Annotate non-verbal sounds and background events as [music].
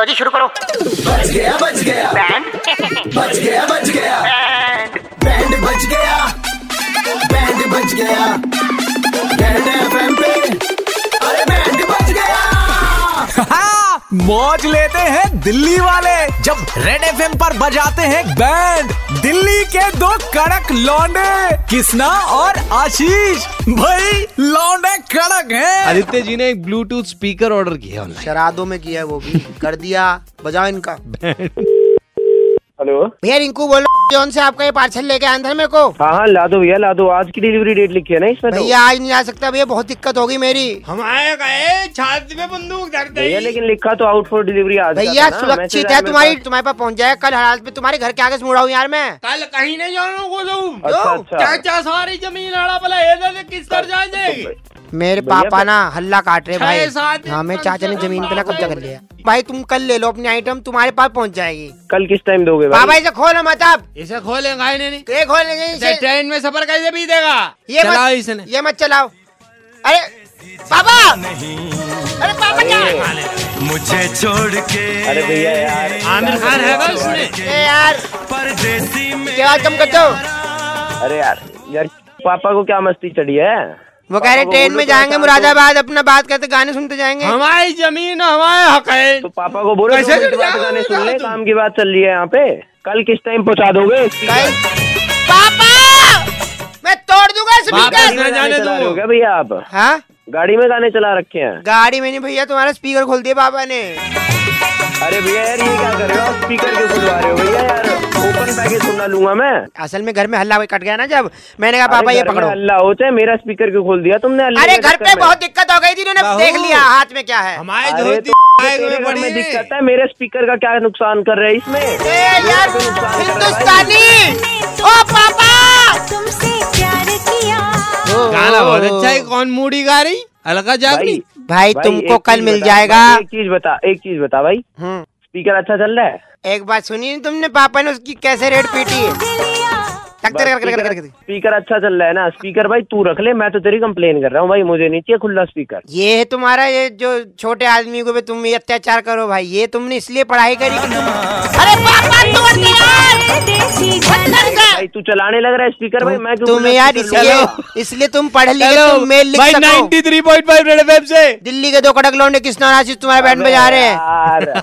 लो जी शुरू करो। बच गया बच गया। बैंड बच गया बच गया। बैंड बैंड बच गया। बैंड बच गया। बैंड एफएम पे। अरे बैंड बच गया। हाँ, मौज लेते हैं दिल्ली वाले। जब रेड एफएम पर बजाते हैं बैंड दिल्ली के दो कड़क लौंडे किसना और आशीष। भाई लौंडे कड़क हैं। आदित्य जी ने एक ब्लूटूथ स्पीकर ऑर्डर किया ऑनलाइन शरादों में किया है वो भी। कर दिया बजाओ इनका। [laughs] हेलो। भैया रिंकू बोल रहा हूँ जौन से आपका ये पार्सल लेके आया था मेरे को? हाँ हाँ ला दो भैया ला दो। आज की डिलीवरी डेट लिखी है ना इसमें तो। भैया आज नहीं आ सकता भैया बहुत दिक्कत होगी मेरी। हम आए गए छाती में बंदूक धर भैया लेकिन लिखा तो आउट फॉर डिलीवरी आज भैया सुरक्षित है तुम्हारी तुम्हारे पास पहुँच जाएगा कल हालात में तुम्हारे घर के आगे से मुड़ा हूँ यार मैं। कल कहीं नहीं जाना को अच्छा अच्छा। चाचा सारी ज़मीन लड़ा भला किस तर जाए जाएगी मेरे पापा ना हल्ला काट रहे भाई। हाँ मेरे चाचा ने ज़मीन पे ना कब्जा कर लिया। भाई तुम कल ले लो अपनी आइटम तुम्हारे पास पहुँच जाएगी। कल किस टाइम दोगे पापा भाई इसे खोलो मत आप इसे खोलेगा ही नहीं। ये खोल नहीं इसे इसे ट्रेन में सफ़र कैसे भी देगा ये चलाओ मत इसने ये मत चलाओ। अरे पापा! अरे पापा क्या मुझे छोड़ के अरे भैया यार आमिर खान है बस ए यार परदेसी में क्या कम कर दो अरे यार यार पापा को क्या मस्ती चढ़ी है? वो कह रहे ट्रेन में जाएँगे मुरादाबाद अपना बात करते गाने सुनते जाएँगे। हमारी ज़मीन हमारे हक है। तो पापा को बोलो गाने सुन ले काम की बात चल रही है यहाँ पे। कल किस टाइम पहुँचा दोगे? कल। पापा! मैं तोड़ दूँगा स्पीकर जाने भैया आप? हाँ? गाड़ी में गाने चला रखे हैं। गाड़ी में नहीं भैया तुम्हारा स्पीकर खोल दिया पापा ने। अरे भैया यार ये क्या कर रहे हो? स्पीकर क्यों खुलवा रहे हो? भैया यार पैकेज सुनना लूँगा मैं। असल में घर में हल्ला कट गया ना जब। मैंने कहा पापा ये पकड़ो। हल्ला हो चाहे मेरा स्पीकर क्यों खोल दिया तुमने अरे घर पे बहुत दिक्कत हो गई थी इन्होंने देख लिया हाथ में क्या है। हमारे तो में दिक्कत है मेरे स्पीकर का क्या नुकसान कर रहे हैं इसमें? है हिंदुस्तानी! ओ पापा! तुमसे प्यार किया। गाना बहुत अच्छा है कौन मूडी गा रही? अलका जागरी भाई भाई भाई, तुमको कल मिल जाएगा। एक चीज़ बता एक चीज़ बता भाई। हम्म। स्पीकर अच्छा चल रहा है। एक बात सुनी नहीं तुमने पापा ने उसकी कैसे रेट पीटी है। स्पीकर अच्छा चल रहा है ना स्पीकर भाई तू रख ले मैं तो तेरी कंप्लेन कर रहा हूँ भाई मुझे नहीं चाहिए खुला स्पीकर ये है तुम्हारा ये जो छोटे आदमी को भी तुम ये अत्याचार करो भाई ये तुमने इसलिए पढ़ाई करी कि तुम अरे पापा तोड़ दिया भाई तू चलाने लग रहा है स्पीकर भाई मैं क्यों तुम यार इसलिए इसलिए तुम पढ़ लिखे मेल लिख भाई सको। 93.5 रेड एफएम से। दिल्ली के दो कड़क लौंडे किस आशीष तुम्हारे बैंड बजा रहे हैं? यार।